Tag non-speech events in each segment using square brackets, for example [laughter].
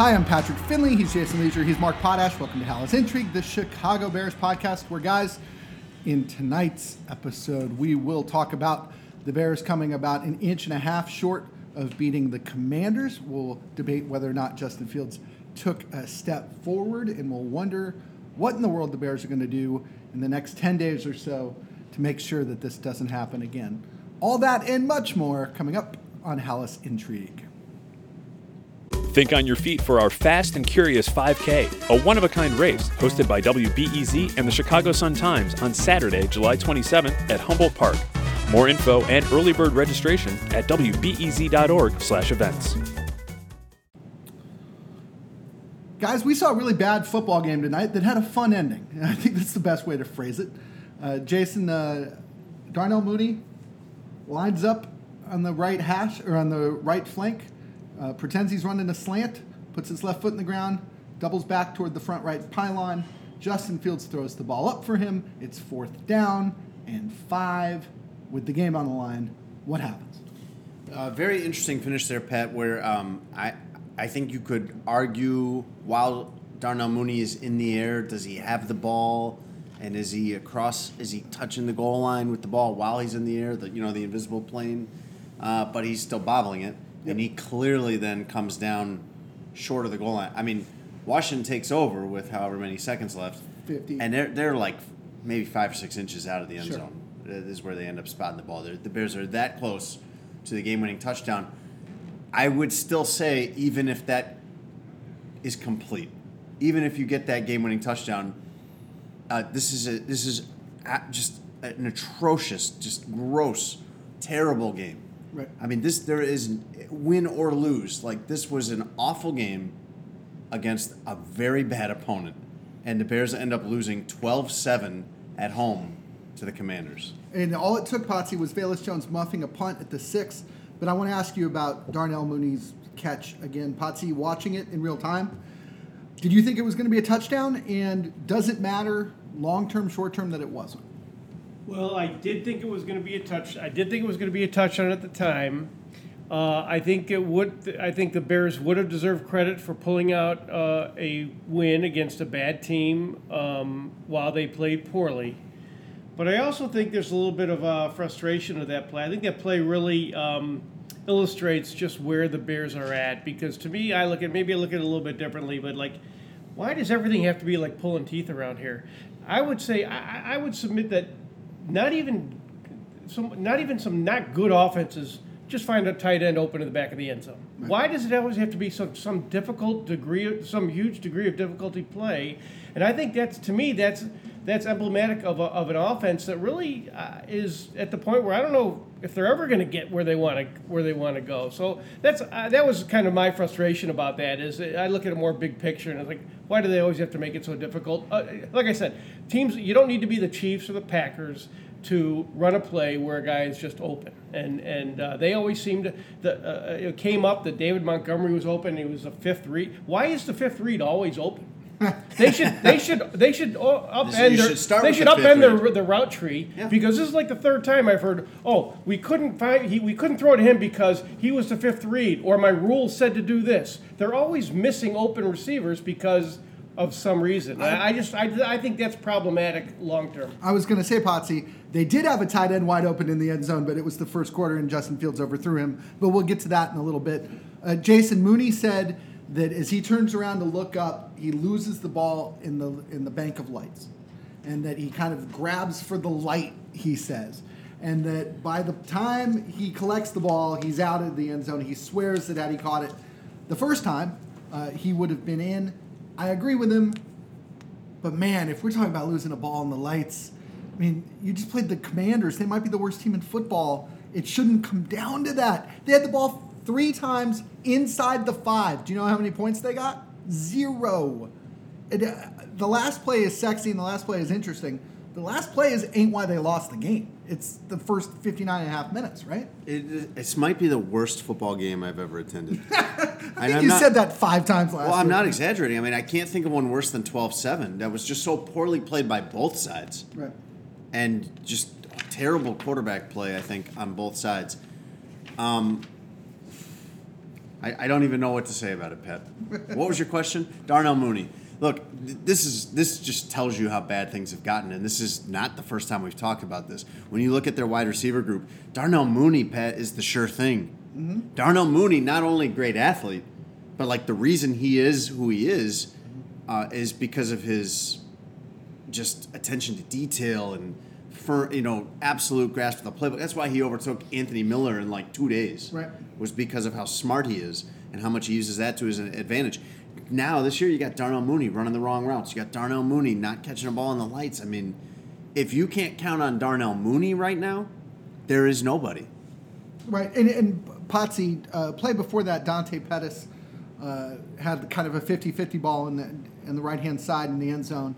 Hi, I'm Patrick Finley. He's Jason Lieser. He's Mark Potash. Welcome to Hallas Intrigue, the Chicago Bears podcast, where, guys, in tonight's episode, we will talk about the Bears coming about an inch and a half short of beating the Commanders. We'll debate whether or not Justin Fields took a step forward, and we'll wonder what in the world the Bears are going to do in the next 10 days or so to make sure that this doesn't happen again. All that and much more coming up on Hallas Intrigue. Think on your feet for our Fast and Curious 5K, a one of a kind race hosted by WBEZ and the Chicago Sun Times on Saturday, July 27th at Humboldt Park. More info and early bird registration at wbez.org/events. Guys, we saw a really bad football game tonight that had a fun ending. [laughs] I think that's the best way to phrase it. Uh, Jason uh, Darnell Mooney lines up on the right hash or on the right flank uh, pretends he's running a slant, puts his left foot in the ground, doubles back toward the front right pylon. Justin Fields throws the ball up for him. It's fourth down and five with the game on the line. What happens? Uh, very interesting finish there, Pat. Where um, I I think you could argue while Darnell Mooney is in the air, does he have the ball, and is he across? Is he touching the goal line with the ball while he's in the air? The you know the invisible plane, uh, but he's still bobbling it and he clearly then comes down short of the goal line. I mean, Washington takes over with however many seconds left, 50. and they're they're like maybe five or six inches out of the end Sure. zone. That is where they end up spotting the ball. They're, the Bears are that close to the game-winning touchdown. I would still say, even if that is complete, even if you get that game-winning touchdown, uh, this is a this is just an atrocious, just gross, terrible game. Right. I mean, this there is win or lose. Like this was an awful game against a very bad opponent, and the Bears end up losing 12-7 at home to the Commanders. And all it took, Potsy, was Velus Jones muffing a punt at the six. But I want to ask you about Darnell Mooney's catch again. Potsy, watching it in real time, did you think it was going to be a touchdown? And does it matter long term, short term that it wasn't? Well, I did think it was going to be a touch. I did think it was going to be a touchdown at the time. Uh, I think it would. I think the Bears would have deserved credit for pulling out uh, a win against a bad team um, while they played poorly. But I also think there's a little bit of uh, frustration of that play. I think that play really um, illustrates just where the Bears are at. Because to me, I look at maybe I look at it a little bit differently, but like, why does everything have to be like pulling teeth around here? I would say I, I would submit that not even some not even some not good offenses just find a tight end open in the back of the end zone. Why does it always have to be some some difficult degree some huge degree of difficulty play? And I think that's to me that's that's emblematic of, a, of an offense that really uh, is at the point where I don't know if they're ever going to get where they want to where they want to go. So that's uh, that was kind of my frustration about that. Is I look at a more big picture and it's like, why do they always have to make it so difficult? Uh, like I said, teams you don't need to be the Chiefs or the Packers to run a play where a guy is just open, and and uh, they always seemed to. The, uh, it came up that David Montgomery was open. He was the fifth read. Why is the fifth read always open? They should they should they should upend their, should start they should the upend their, read. the route tree Yeah. because this is like the third time I've heard. Oh, we couldn't find he we couldn't throw to him because he was the fifth read, or my rule said to do this. They're always missing open receivers because of some reason. I, I just I, I think that's problematic long term. I was going to say, Potsy, they did have a tight end wide open in the end zone, but it was the first quarter and Justin Fields overthrew him. But we'll get to that in a little bit. Uh, Jason Mooney said that as he turns around to look up, he loses the ball in the in the bank of lights, and that he kind of grabs for the light. He says. And that by the time he collects the ball, he's out of the end zone. He swears that had he caught it the first time, uh, he would have been in. I agree with him. But man, if we're talking about losing a ball in the lights, I mean, you just played the Commanders. They might be the worst team in football. It shouldn't come down to that. They had the ball three times inside the five. Do you know how many points they got? Zero. It, uh, the last play is sexy and the last play is interesting. The last play is ain't why they lost the game. It's the first 59 and a half minutes, right? It, this might be the worst football game I've ever attended. [laughs] I think you said that five times last Well, I'm week. not exaggerating. I mean, I can't think of one worse than 12-7. That was just so poorly played by both sides. Right. and just terrible quarterback play, I think, on both sides. Um, I, I don't even know what to say about it, Pat. what was your question? Darnell Mooney. Look, this is this just tells you how bad things have gotten, and this is not the first time we've talked about this. When you look at their wide receiver group, Darnell Mooney, Pat, is the sure thing. Darnell Mooney, not only great athlete, but like the reason he is who he is, uh, is because of his just attention to detail and for you know absolute grasp of the playbook. That's why he overtook Anthony Miller in like two days. Right. Was because of how smart he is and how much he uses that to his advantage. Now this year you got Darnell Mooney running the wrong routes. You got Darnell Mooney not catching a ball in the lights. I mean, if you can't count on Darnell Mooney right now, there is nobody. Right, and, and Potsy, uh, play before that, Dante Pettis uh, had kind of a 50-50 ball in the in the right hand side in the end zone,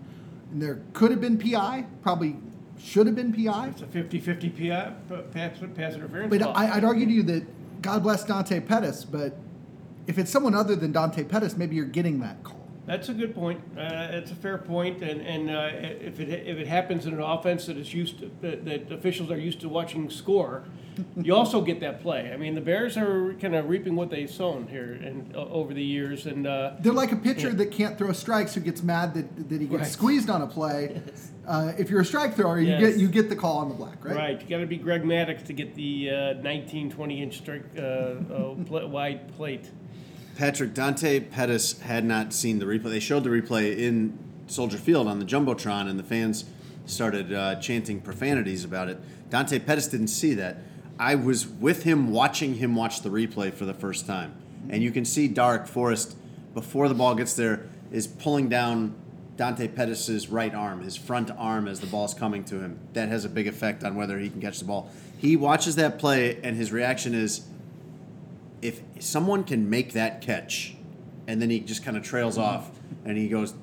and there could have been PI, probably should have been PI, It's a 50-50 PI, pass, pass interference but. I, I'd argue to you that God bless Dante Pettis, but if it's someone other than Dante Pettis, maybe you're getting that call. That's a good point. Uh, it's a fair point, and and uh, if it if it happens in an offense that is used to, that, that officials are used to watching score, you [laughs] also get that play. I mean, the Bears are kind of reaping what they've sown here and uh, over the years, and uh, They're like a pitcher that can't throw strikes who gets mad that, that he gets Right. squeezed on a play. [laughs] Uh, if you're a strike thrower, you Yes. get you get the call on the black, right? right, you got to be Greg Maddux to get the uh, 19, 20 inch strike uh, uh, pl- wide plate. Patrick Dante Pettis had not seen the replay. They showed the replay in Soldier Field on the jumbotron, and the fans started uh, chanting profanities about it. Dante Pettis didn't see that. I was with him watching him watch the replay for the first time, and you can see Darrick Forrest before the ball gets there is pulling down Dante Pettis's right arm, his front arm, as the ball's coming to him. That has a big effect on whether he can catch the ball. He watches that play, and his reaction is if someone can make that catch and then he just kind of trails off and he goes,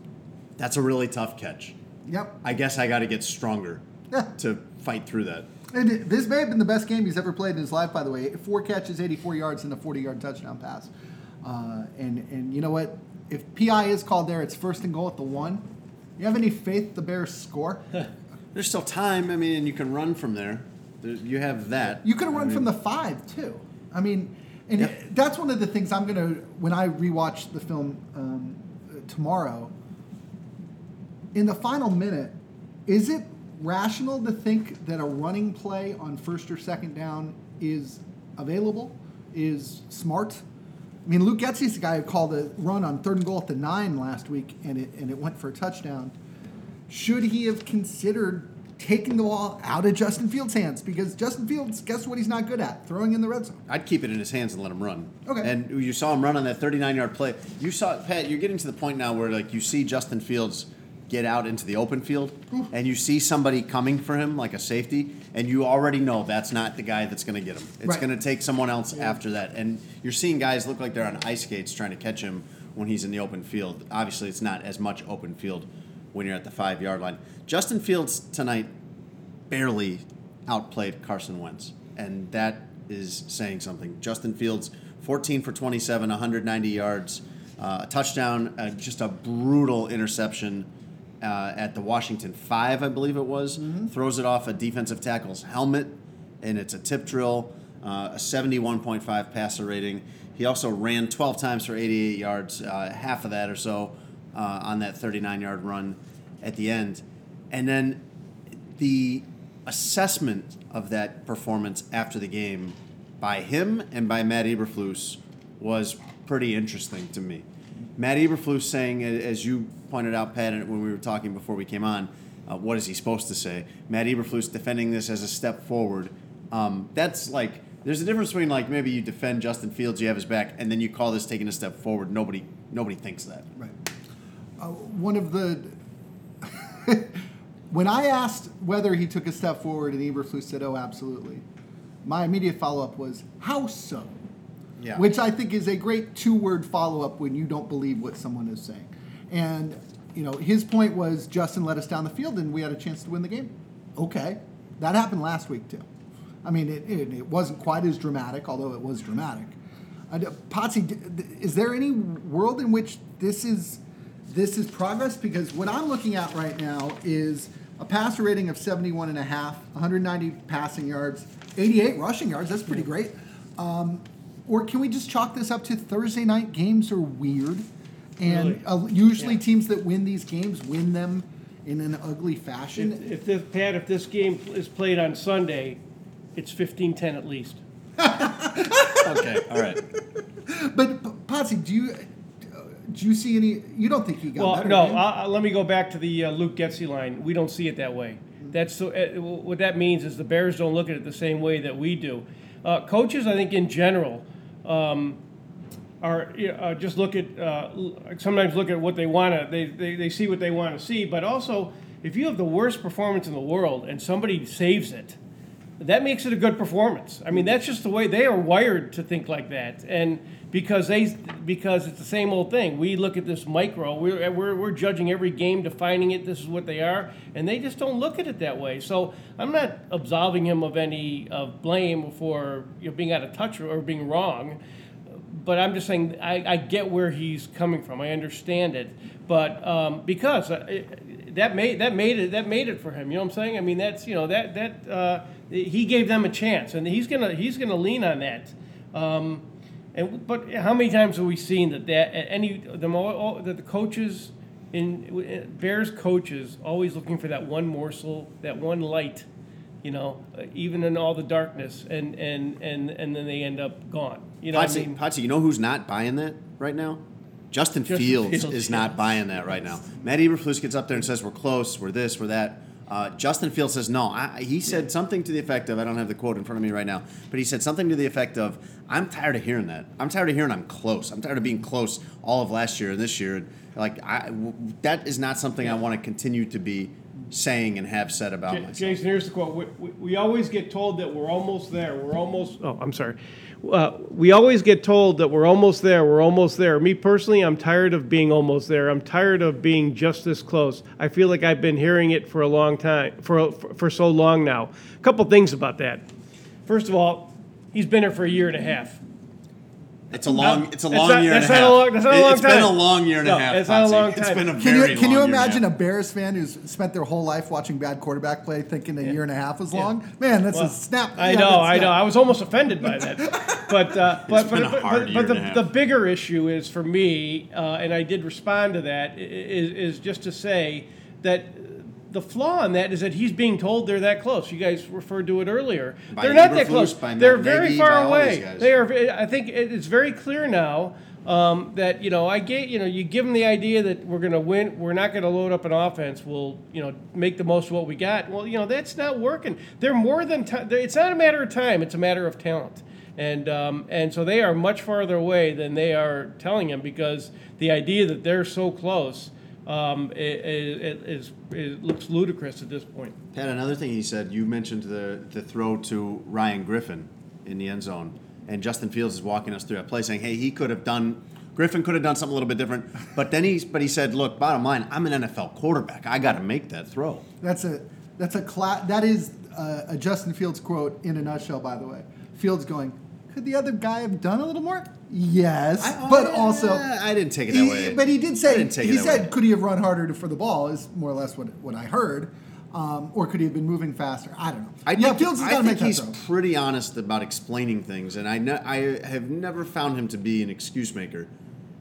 that's a really tough catch. Yep. I guess I got to get stronger Yeah. to fight through that. And this may have been the best game he's ever played in his life, by the way. Four catches, 84 yards, and a 40 yard touchdown pass. Uh, and, and you know what? If PI is called there, it's first and goal at the one. You have any faith the Bears score? [laughs] There's still time. I mean, and you can run from there. You have that. You could have I run mean, from the five, too. I mean, and Yep. that's one of the things I'm going to, when I rewatch the film um, tomorrow, in the final minute, is it rational to think that a running play on first or second down is available, is smart? I mean, Luke Getsy's the guy who called a run on third and goal at the nine last week, and it and it went for a touchdown. Should he have considered taking the ball out of Justin Fields' hands? Because Justin Fields, guess what he's not good at? Throwing in the red zone. I'd keep it in his hands and let him run. Okay. And you saw him run on that 39 yard play. You saw Pat. You're getting to the point now where like you see Justin Fields get out into the open field, and you see somebody coming for him like a safety, and you already know that's not the guy that's going to get him. It's Right. going to take someone else after that. And you're seeing guys look like they're on ice skates trying to catch him when he's in the open field. Obviously, it's not as much open field when you're at the five yard line. Justin Fields tonight barely outplayed Carson Wentz, and that is saying something. Justin Fields, 14 for 27, 190 yards, uh, a touchdown, uh, just a brutal interception uh, at the Washington five, I believe it was. Throws it off a defensive tackle's helmet, and it's a tip drill. Uh, a 71.5 passer rating. He also ran 12 times for 88 yards, uh, half of that or so uh, on that 39 yard run at the end. And then the assessment of that performance after the game by him and by Matt Eberflus was pretty interesting to me. Matt Eberflus saying, as you pointed out, Pat, when we were talking before we came on, uh, what is he supposed to say? Matt Eberflus defending this as a step forward. Um, that's like there's a difference between like maybe you defend Justin Fields, you have his back, and then you call this taking a step forward. Nobody nobody thinks that. Right. Uh, one of the [laughs] when I asked whether he took a step forward, and Eberflus said, "Oh, absolutely." My immediate follow up was, "How so?" Yeah. Which I think is a great two word follow up when you don't believe what someone is saying. And you know, his point was Justin let us down the field, and we had a chance to win the game. Okay, that happened last week too. I mean, it, it, it wasn't quite as dramatic, although it was dramatic. Uh, d- is there any world in which this is this is progress? Because what I'm looking at right now is a passer rating of 71 and a half, 190 passing yards, 88 rushing yards. That's pretty great. Um, or can we just chalk this up to Thursday night games are weird, and Really? uh, usually Yeah. teams that win these games win them in an ugly fashion. If, if this, Pat, if this game is played on Sunday, it's 15-10 at least. [laughs] Okay, all right. But P- Potsy, do you do you see any? You don't think he got Well, better? no. let me go back to the uh, Luke Getsy line. We don't see it that way. That's so, uh, what that means is the Bears don't look at it the same way that we do. Uh, coaches, I think, in general, um, are uh, just look at uh, sometimes look at what they want to. They, they they see what they want to see. But also, if you have the worst performance in the world and somebody saves it, that makes it a good performance. I mean, that's just the way they are wired to think like that, and because they because it's the same old thing. We look at this micro. We're we're, we're judging every game, defining it. This is what they are, and they just don't look at it that way. So I'm not absolving him of any of blame for you know, being out of touch or being wrong. But I'm just saying I, I get where he's coming from. I understand it, but um, because uh, it, that made that made it that made it for him. You know what I'm saying? I mean that's you know that that uh, he gave them a chance, and he's gonna he's gonna lean on that. Um, and but how many times have we seen that that any the mo- that the coaches in Bears coaches always looking for that one morsel, that one light, you know, uh, even in all the darkness, and and and and then they end up gone. You know, what I mean, Potsy, you know who's not buying that right now? Justin, Justin Fields, Fields, is yeah. not buying that right now. Matt Eberflus gets up there and says, "We're close. We're this. We're that." Uh, Justin Fields says, "No." I, he said something to the effect of, "I don't have the quote in front of me right now," but he said something to the effect of, "I'm tired of hearing that. I'm tired of hearing I'm close. I'm tired of being close all of last year and this year. Like I, w- that is not something I want to continue to be saying and have said about J- myself." Jason, here's the quote. We, we, we always get told that we're almost there. We're almost. Oh, I'm sorry. Uh, we always get told that we're almost there. We're almost there. Me personally, I'm tired of being almost there. I'm tired of being just this close. I feel like I've been hearing it for a long time, for for, for so long now. A couple things about that. First of all, he's been here for a year and a half. It's a long. It's a That's long not- year and a not a half. long- that's not a It- long It's been a long year and No, a half. it's not a Potsy. long It's time. been a Can very you long can you year and a imagine a. Bears fan who's spent their whole life watching bad quarterback play, thinking a year and a half was long? Man, that's a snap. I yeah, know, that's I know. I was almost offended by that. [laughs] But uh, but been but, a but, hard but, year the, and a half. the bigger issue is for me, uh, and I did respond to that, is, is, is just to say that the flaw in that is that he's being told they're that close. You guys referred to it earlier. By they're not that close. They're very far by all these away. They are. I think it's very clear now. Um, that you know, I get you know, you give them the idea that we're going to win. We're not going to load up an offense. We'll you know make the most of what we got. Well, you know that's not working. They're more than ti It's not a matter of time. It's a matter of talent. And um, and so they are much farther away than they are telling him because the idea that they're so close um, i- i- i- is, is looks ludicrous at this point. Pat, another thing he said, you mentioned the, the throw to Ryan Griffin in the end zone, and Justin Fields is walking us through that play saying, hey, he could have done, Griffin could have done something a little bit different, but then he's, but he said, look, bottom line, I'm an NFL quarterback. I got to make that throw. That's a that's a cla- that is uh, a Justin Fields quote in a nutshell. By the way, Fields going, could the other guy have done a little more? Yes, but also I didn't take it that he- way. But he did I say he said, way. could he have run harder to, for the ball? Is more or less what what I heard. Um, or could he have been moving faster? I don't know. I yeah, think, Fields has I think he's throw. pretty honest about explaining things, and I, ne- I have never found him to be an excuse maker.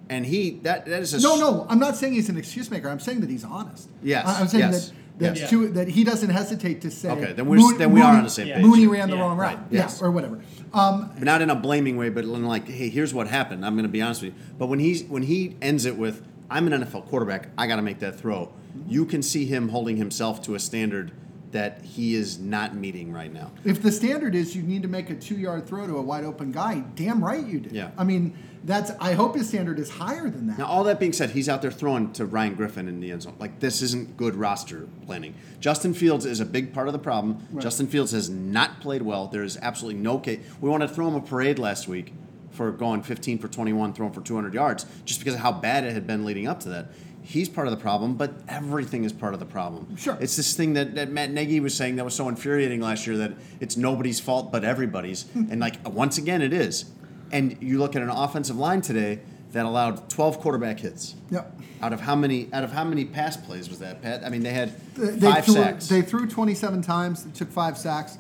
And he that that is a No, no, I'm not saying he's an excuse maker. I'm saying that he's honest. Yes, I'm saying yes, that that, yes. to, that he doesn't hesitate to say. Okay, then we're- then we are on the same page. Mooney ran the Yeah, wrong right, route. yes. Yeah, or whatever. Um, not in a blaming way, but in like, hey, here's what happened. I'm going to be honest with you. But when he's when he ends it with, I'm an NFL quarterback. I got to make that throw. You can see him holding himself to a standard that he is not meeting right now. if the standard is you need to make a two yard throw to a wide open guy, damn right you do. Yeah. I mean, that's. I hope his standard is higher than that. Now, all that being said, he's out there throwing to Ryan Griffin in the end zone. Like this isn't good roster planning. Justin Fields is a big part of the problem. Justin Fields has not played well. There is absolutely no case. We wanted to throw him a parade last week for going 15 for 21, throwing for 200 yards, just because of how bad it had been leading up to that. He's part of the problem, but everything is part of the problem. Sure. It's this thing that, that Matt Nagy was saying that was so infuriating last year that it's nobody's fault but everybody's. and like once again, it is. And you look at an offensive line today that allowed 12 quarterback hits. Yep. Out of how many? Out of how many pass plays was that, Pat? I mean, they had They five threw, sacks. They threw 27 times. They took five sacks.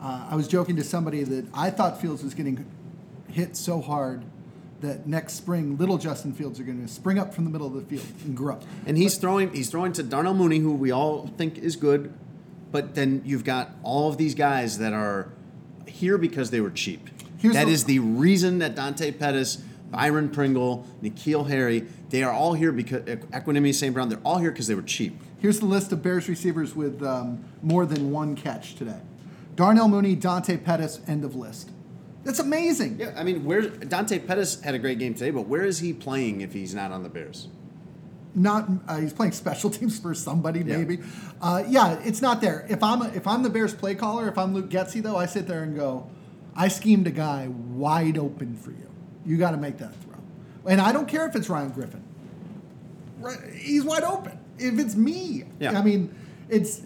Uh, I was joking to somebody that I thought Fields was getting hit so hard that next spring little Justin Fields are going to spring up from the middle of the field and grow. And he's throwing he's throwing to Darnell Mooney, who we all think is good, but then you've got all of these guys that are here because they were cheap. That the- is the reason that Dante Pettis, Byron Pringle, N'Keal Harry, they are all here because Equanimeous St. Brown, they're all here because they were cheap. Here's the list of Bears receivers with um, more than one catch today: Darnell Mooney, Dante Pettis, end of list. That's amazing. Yeah, I mean, where Dante Pettis had a great game today, but where is he playing if he's not on the Bears? Not uh, he's playing special [laughs] teams for somebody Yeah. maybe. Uh, yeah, it's not there. If I'm a, if I'm the Bears play caller, if I'm Luke Getsy though, I sit there and go, I schemed a guy wide open for you. You got to make that throw, and I don't care if it's Ryan Griffin. Right, he's wide open. If it's me, Yeah. I mean, it's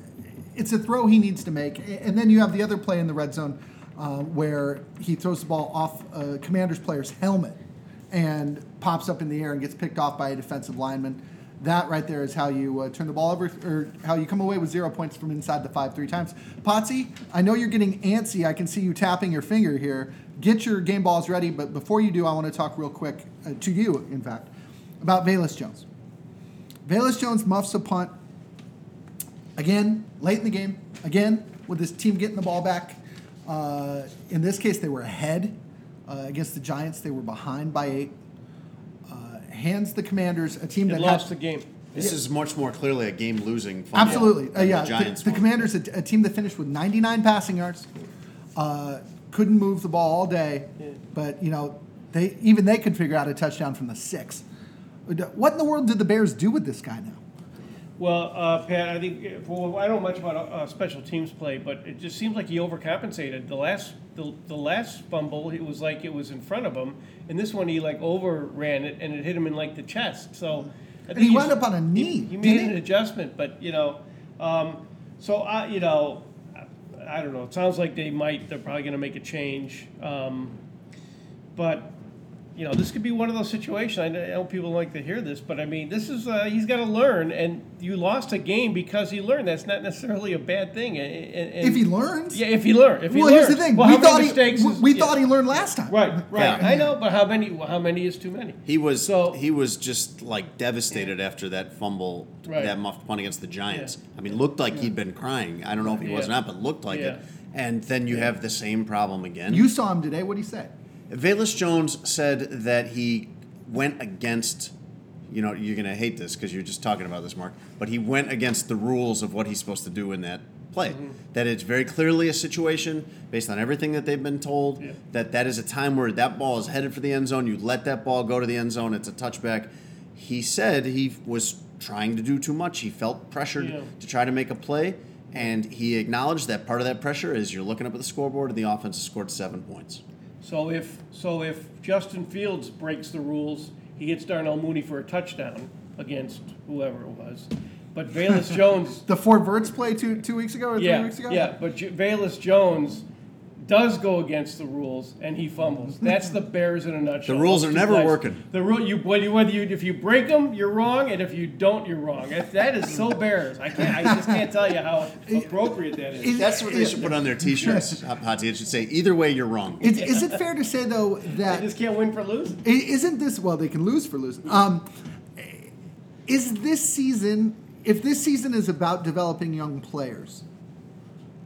it's a throw he needs to make, and then you have the other play in the red zone uh, where he throws the ball off a commander's player's helmet and pops up in the air and gets picked off by a defensive lineman. That right there is how you uh, turn the ball over, or how you come away with zero points from inside the five three times. Potsy, I know you're getting antsy. I can see you tapping your finger here. Get your game balls ready, but before you do, I want to talk real quick uh, to you, in fact, about Velus Jones. Velus Jones muffs a punt again late in the game. Again with his team getting the ball back. Uh, in this case, they were ahead uh, against the Giants. They were behind by eight. Uh, hands the Commanders a team They that lost had, the game. This is much more clearly a game losing. Absolutely, uh, yeah. The The, Giants. the won. Commanders, a, a team that finished with 99 passing yards, uh, couldn't move the ball all day, but you know, they even they could figure out a touchdown from the six. What in the world did the Bears do with this guy now? Well, uh, Pat, I think well, I don't know much about uh, special teams play, but it just seems like he overcompensated. The last the, the last fumble, it was like it was in front of him, and this one he like overran it and it hit him in like the chest. So, I And he wound up on a knee, He, he made an he? adjustment, but you know, um, so I you know, I, I don't know. It sounds like they might. They're probably going to make a change, um, but you know, this could be one of those situations. I know, I know people like to hear this, but I mean, this is uh, he's got to learn, and you lost a game because he learned. That's not necessarily a bad thing. And, and, and- If he learns, yeah, if he learned, if he well, learns. here's the thing: Well, we how many thought he mistakes we, is- we yeah. thought he learned last time. Right, right. Yeah. I know, but how many? How many is too many? He was So- he was just like devastated after that fumble, Right. that muffed punt against the Giants. Yeah. I mean, looked like he'd been crying. I don't know if he was or Yeah. not, but looked like it. And then you have the same problem again. You saw him today. What did he say? Velus Jones said that he went against, you know, you're going to hate this because you're just talking about this, Mark, but he went against the rules of what he's supposed to do in that play. Mm-hmm. That it's very clearly a situation based on everything that they've been told Yeah. that that is a time where that ball is headed for the end zone. You let that ball go to the end zone. It's a touchback. He said he was trying to do too much. He felt pressured Yeah. to try to make a play. And he acknowledged that part of that pressure is you're looking up at the scoreboard and the offense has scored seven points. So if so, if Justin Fields breaks the rules, he gets Darnell Mooney for a touchdown against whoever it was. But Velus [laughs] Jones The Fort Verts play two two weeks ago or three yeah, weeks ago. Yeah, but J- Velus Jones does go against the rules and he fumbles. That's the Bears in a nutshell. The rules Those are never plays. working. The rule you whether you, whether you if you break them, you're wrong, and if you don't, you're wrong. That, that is so Bears. I can't. I just can't tell you how appropriate that is. Is- That's what they should put on their T-shirts, Hottie. It should say, "Either way, you're wrong." Is, is it fair to say though that They just can't win for losing. isn't this well they can lose for losing? Um, is this season if this season is about developing young players,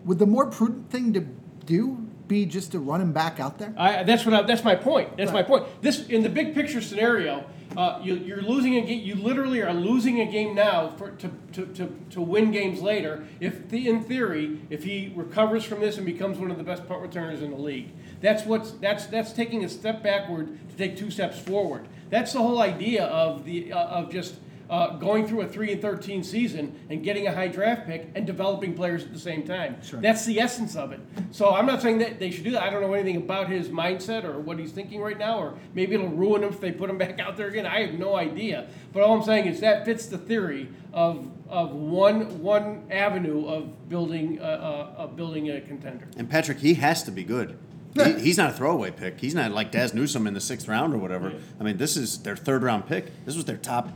would the more prudent thing to do be just to run him back out there? I, that's what I, that's my point. That's Right. my point. This in the big picture scenario, uh, you, you're losing a game. You literally are losing a game now for to, to, to, to win games later. If the, in theory, if he recovers from this and becomes one of the best punt returners in the league, that's what's that's that's taking a step backward to take two steps forward. That's the whole idea of the uh, of just. Uh, going through a three and thirteen season and getting a high draft pick and developing players at the same time. That's the essence of it. So I'm not saying that they should do that. I don't know anything about his mindset or what he's thinking right now, or maybe it'll ruin him if they put him [laughs] back out there again. I have no idea. But all I'm saying is that fits the theory of of one one avenue of building uh, uh, of building a contender. And Patrick, he has to be good. He, he's not a throwaway pick. He's not like Dazz Newsome in the sixth round or whatever. I mean, this is their third round pick. This was their top,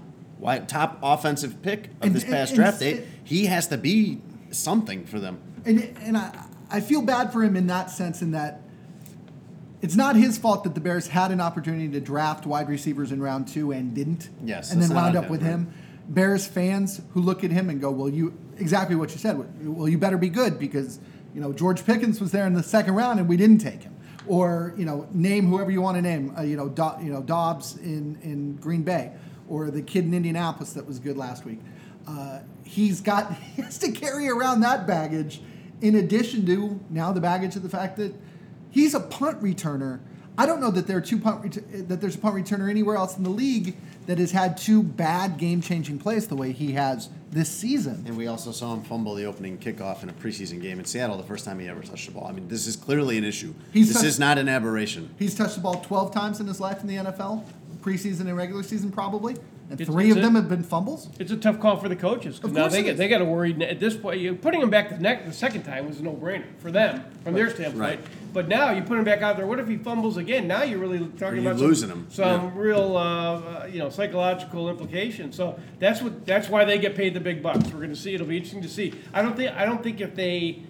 wi- top offensive pick of And- this past and draft day. He has to be something for them. And and I I feel bad for him in that sense in that it's not his fault that the Bears had an opportunity to draft wide receivers in round two and didn't. Yes, and then wound up with him, him. Bears fans who look at him and go, "Well, you exactly what you said. Well, you better be good because you know George Pickens was there in the second round and we didn't take him." Or you know, name whoever you want to name. Uh, you know, Do, you know Doubs in in Green Bay, or the kid in Indianapolis that was good last week. Uh, he's got [laughs] he has to carry around that baggage, in addition to now the baggage of the fact that he's a punt returner. I don't know that there are two punt ret- that there's a punt returner anywhere else in the league that has had two bad game-changing plays the way he has this season. And we also saw him fumble the opening kickoff in a preseason game in Seattle the first time he ever touched the ball. I mean, this is clearly an issue. He's this touched- is not an aberration. He's touched the ball 12 times in his life in the NFL, preseason and regular season probably, and It's- three it's of a- them have been fumbles. It's a tough call for the coaches because Of now they it get is. they got to worry at this point. You putting him back the next the second time was a no brainer for them from their standpoint. Right. But now you put him back out there. What if he fumbles again? Now you're really talking you're about some- losing him. Some Yeah. real uh, uh, you know psychological implications. So that's what that's why they get paid the big bucks. We're going to see. It'll be interesting to see. I don't think I don't think if they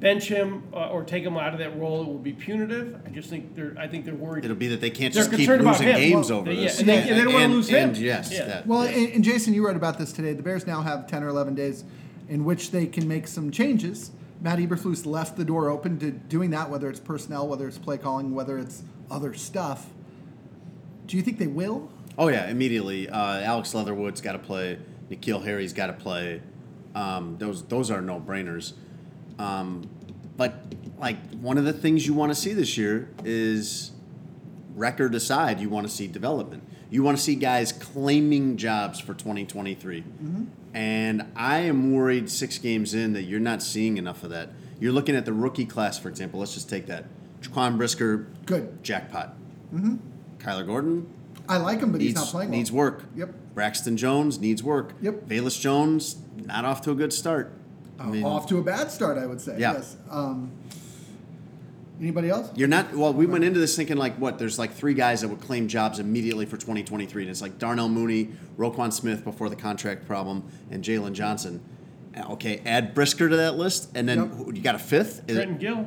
bench him uh, or take him out of that role, it will be punitive. I just think they're I think they're worried. It'll be that they can't They're just keep losing games Well, over they- yeah, this. and they- and they don't wanna lose him. And yes, Yeah. that. Well, yes. and, and Jason, you wrote about this today. The Bears now have 10 or 11 days in which they can make some changes. Matt Eberflus left the door open to doing that, whether it's personnel, whether it's play calling, whether it's other stuff. Do you think they will? Oh yeah, immediately. Uh, Alex Leatherwood's got to play. N'Keal Harry's got to play. Um, those those are no brainers. Um, but like one of the things you want to see this year is record aside, you want to see development. You want to see guys claiming jobs for 2023. And I am worried six games in that you're not seeing enough of that. You're looking at the rookie class, for example. Let's just take that. Jaquan Brisker, Good. jackpot. Kyler Gordon, I like him, but he's not playing well. needs work. Yep. Braxton Jones needs work. Yep. Velus Jones not off to a good start. I mean, Off to a bad start, I would say. Yeah. Yes. Um, anybody else? you're not. Well, we went into this thinking like, what? There's like three guys that would claim jobs immediately for 2023, and it's like Darnell Mooney, Roquan Smith before the contract problem, and Jaylon Johnson. Okay, add Brisker to that list, and then Yep. you got a fifth. Trenton Gill,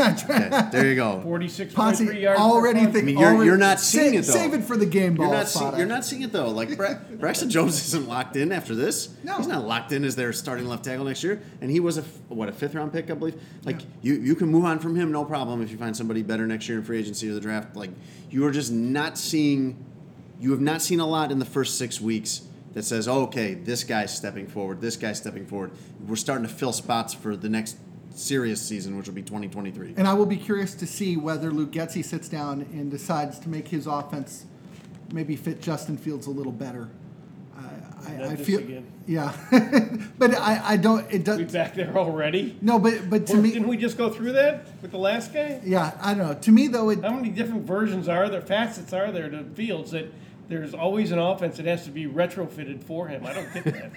okay, there you go. forty-six point three Ponce yards. already think. I mean, you're- already- you're not seeing save, it, though. Save it for the game ball. You're not, see, spot. you're not seeing it though. Like Bra- [laughs] Braxton Jones isn't locked in after this. No. he's not locked in as their starting left tackle next year, and he was a f- what a fifth round pick, I believe. Like you, you can move on from him, no problem, if you find somebody better next year in free agency or the draft. Like you are just not seeing. You have not seen a lot in the first six weeks that says, oh, okay, this guy's stepping forward, this guy's stepping forward. We're starting to fill spots for the next serious season, which will be 2023. And I will be curious to see whether Luke Getsy sits down and decides to make his offense maybe fit Justin Fields a little better. I, I, I feel, again. yeah, [laughs] but I, I don't. It We does. back there already. No, but but to Well, me, didn't we just go through that with the last guy? yeah, I don't know. To me though, it How many different versions are there, facets are there to Fields that there's always an offense that has to be retrofitted for him? I don't get that.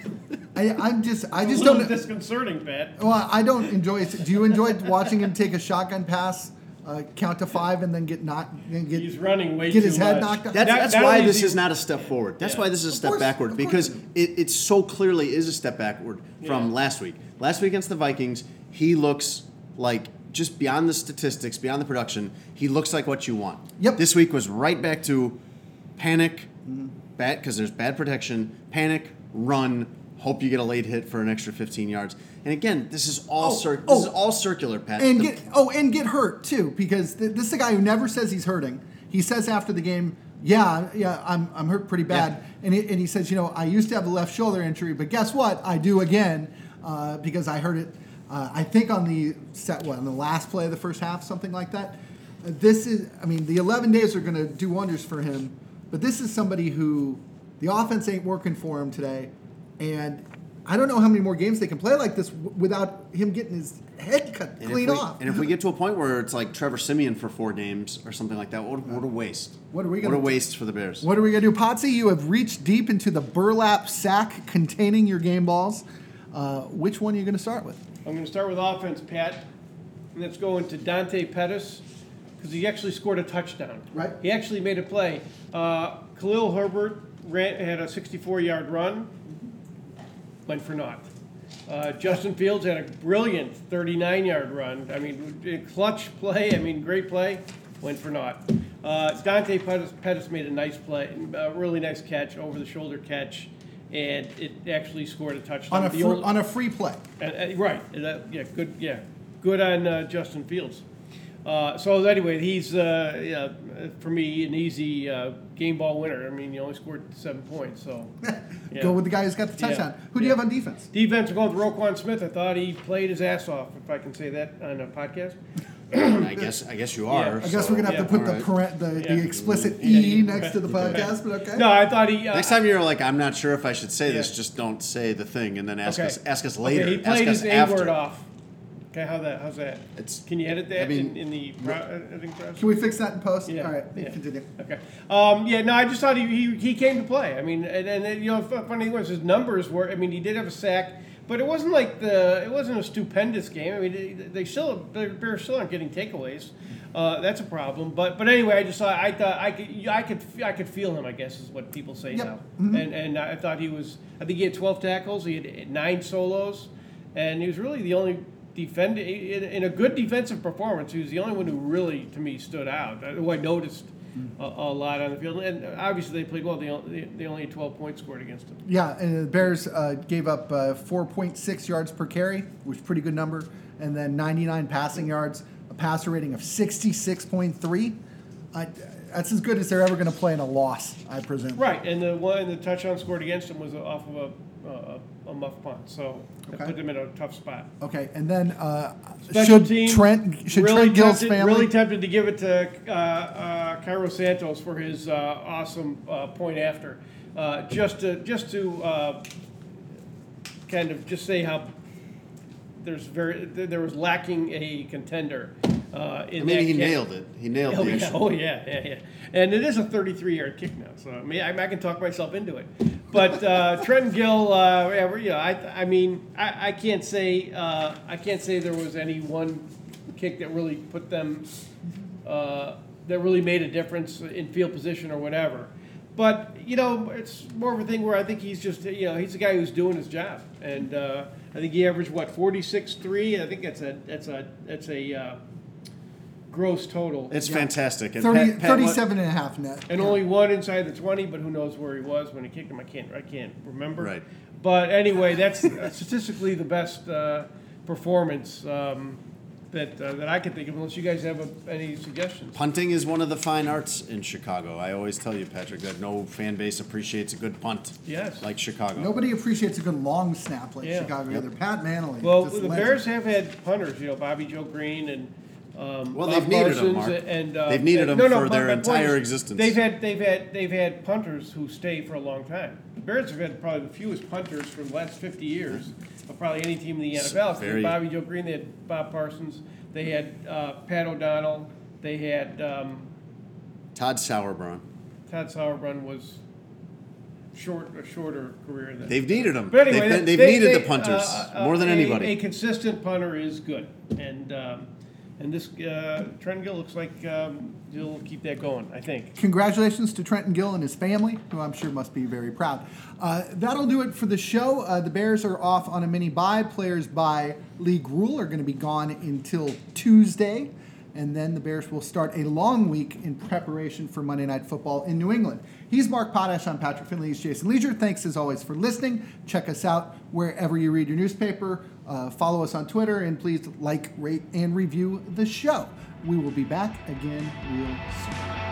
[laughs] I, I'm just I It's just a little don't. disconcerting, Pat. Well, I don't enjoy it. Do you enjoy watching him take a shotgun pass, uh, count to five, and then get knocked, and get He's running way get too his head much. knocked out? That's, that's not why only this is is not a step forward. That's Yeah. why this is a step course, backward because it, it so clearly is a step backward from Yeah. last week. Last week against the Vikings, he looks like just beyond the statistics, beyond the production, he looks like what you want. Yep. This week was right back to panic, bad because there's bad protection, panic, run, hope you get a late hit for an extra 15 yards. And again, this is all Oh, cir- this oh. is all circular, Pat. and The- get oh and get hurt too because th- this is a guy who never says he's hurting. He says after the game, "Yeah, yeah, I'm I'm hurt pretty bad," Yeah. and he, and he says, "You know, I used to have a left shoulder injury, but guess what? I do again uh, because I hurt it. Uh, I think on the set what on the last play of the first half, something like that. Uh, this is, I mean, the 11 days are going to do wonders for him, but this is somebody who the offense ain't working for him today, and." I don't know how many more games they can play like this w- without him getting his head cut and clean we, off. And if we get to a point where it's like Trevor Siemian for four games or something like that, what, what a waste. What are we gonna what a do? waste for the Bears. What are we gonna do, Potsy? You have reached deep into the burlap sack containing your game balls. Uh, which one are you gonna start with? I'm going to start with offense, Pat. And let's go into Dante Pettis because he actually scored a touchdown. Right. He actually made a play. Uh, Khalil Herbert ran, had a 64-yard run, went for naught. Uh, Justin Fields had a brilliant 39-yard run. I mean, clutch play. I mean, great play. went for naught. Uh, Dante Pettis, Pettis made a nice play, a really nice catch, over the shoulder catch, and it actually scored a touchdown. On a, fr- only- on a free play. uh, uh, right. yeah. Good. Yeah. Good on uh, Justin Fields. Uh, so anyway, he's uh, yeah, for me an easy uh, game ball winner. I mean, he only scored seven points. So [laughs] yeah. Go with the guy who's got the Yeah. touchdown. Who do you have on defense? defense. I'm going with Roquan Smith. I thought he played his ass off, if I can say that on a podcast. [clears throat] I guess I guess you are. I guess we're gonna have Yeah. to put the Alright. parent, the, Yeah. the explicit Yeah, E yeah. next to the podcast, but okay. No, I thought he. Uh, Next time you're like, I'm not sure if I should say this. Just don't say the thing, and then ask okay. us ask us later. Okay, he played ask us his A after. word off. Okay, how that? How's that? It's- Can you edit that I mean, in, in the pro- editing process? Can we fix that in post? Yeah, All right, yeah. continue. Okay. Um, yeah, no, I just thought he, he, he came to play. I mean, and, and, and, you know, funny thing was his numbers were. I mean, he did have a sack, but it wasn't like the. It wasn't a stupendous game. I mean, they, they still the Bears still aren't getting takeaways. Uh, that's a problem. But but anyway, I just thought I thought I could I could I could feel him. I guess is what people say Yep. now. Mhm. And and I thought he was. I think he had 12 tackles. He had nine solos, and he was really the only defend in, in a good defensive performance. He was the only one who really, to me, stood out. uh, Who I noticed a, a lot on the field, and obviously they played well. They only, they only had 12 points scored against them. Yeah, and the Bears uh, gave up uh, 4.6 yards per carry, which is a pretty good number, and then 99 passing yards, a passer rating of 66.3. I, that's as good as they're ever going to play in a loss, I presume. Right, and the one the touchdown scored against them was off of a, a, a muff punt, so it Okay. put them in a tough spot. Okay, and then uh, Special should team, Trent should really Trent Gill's tempted, family really tempted to give it to uh, uh, Cairo Santos for his uh, awesome uh, point after, uh, just to just to uh, kind of just say how there's very there was lacking a contender. Uh, in I mean, that he kick. nailed it. He nailed Oh the yeah, issue. oh yeah, yeah, yeah. And it is a 33-yard kick now, so I mean, I, I can talk myself into it. But uh, Trenton Gill, uh, yeah, you know, I, I mean, I, I can't say, uh, I can't say there was any one kick that really put them, uh, that really made a difference in field position or whatever. But you know, it's more of a thing where I think he's just, you know, he's a guy who's doing his job, and uh, I think he averaged what 46-3. I think that's a, that's a, that's a uh, gross total. It's fantastic. And 30, Pat, Pat, 37 and a half net. And Yeah. only one inside the twenty, but who knows where he was when he kicked him? I can't, I can't remember. Right. But anyway, that's uh, statistically the best uh, performance um, that uh, that I can think of. Unless you guys have a, any suggestions. Punting is one of the fine arts in Chicago. I always tell you, Patrick, that no fan base appreciates a good punt. Yes. Like Chicago. Nobody appreciates a good long snap like Yeah. Chicago either. Pat Mannelly. Well, just the legend. Bears have had punters, you know, Bobby Joe Green and. Um, Well, they've needed 'em, Parsons Mark. And, uh, They've needed and- 'em no, no, for their entire is existence. They've had they've had they've had punters who stay for a long time. The Bears have had probably the fewest punters for the last 50 years of probably any team in the NFL. They had Bobby Joe Green, they had Bob Parsons, they had uh, Pat O'Donnell, they had um, Todd Sauerbrun. Todd Sauerbrun was short a shorter career than They've needed them. but anyway, they've been- they- they've they- needed they- the punters uh, uh, more than a- anybody. A consistent punter is good, and um, and this uh, Trent Gill looks like um, he'll keep that going. I think. Congratulations to Trenton Gill and his family, who I'm sure must be very proud. Uh, that'll do it for the show. Uh, the Bears are off on a mini bye. Players by league rule are going to be gone until Tuesday. And then the Bears will start a long week in preparation for Monday Night Football in New England. He's Mark Potash. I'm Patrick Finley. He's Jason Lieser. Thanks as always for listening. Check us out wherever you read your newspaper. Uh, follow us on Twitter and please like, rate, and review the show. We will be back again real soon.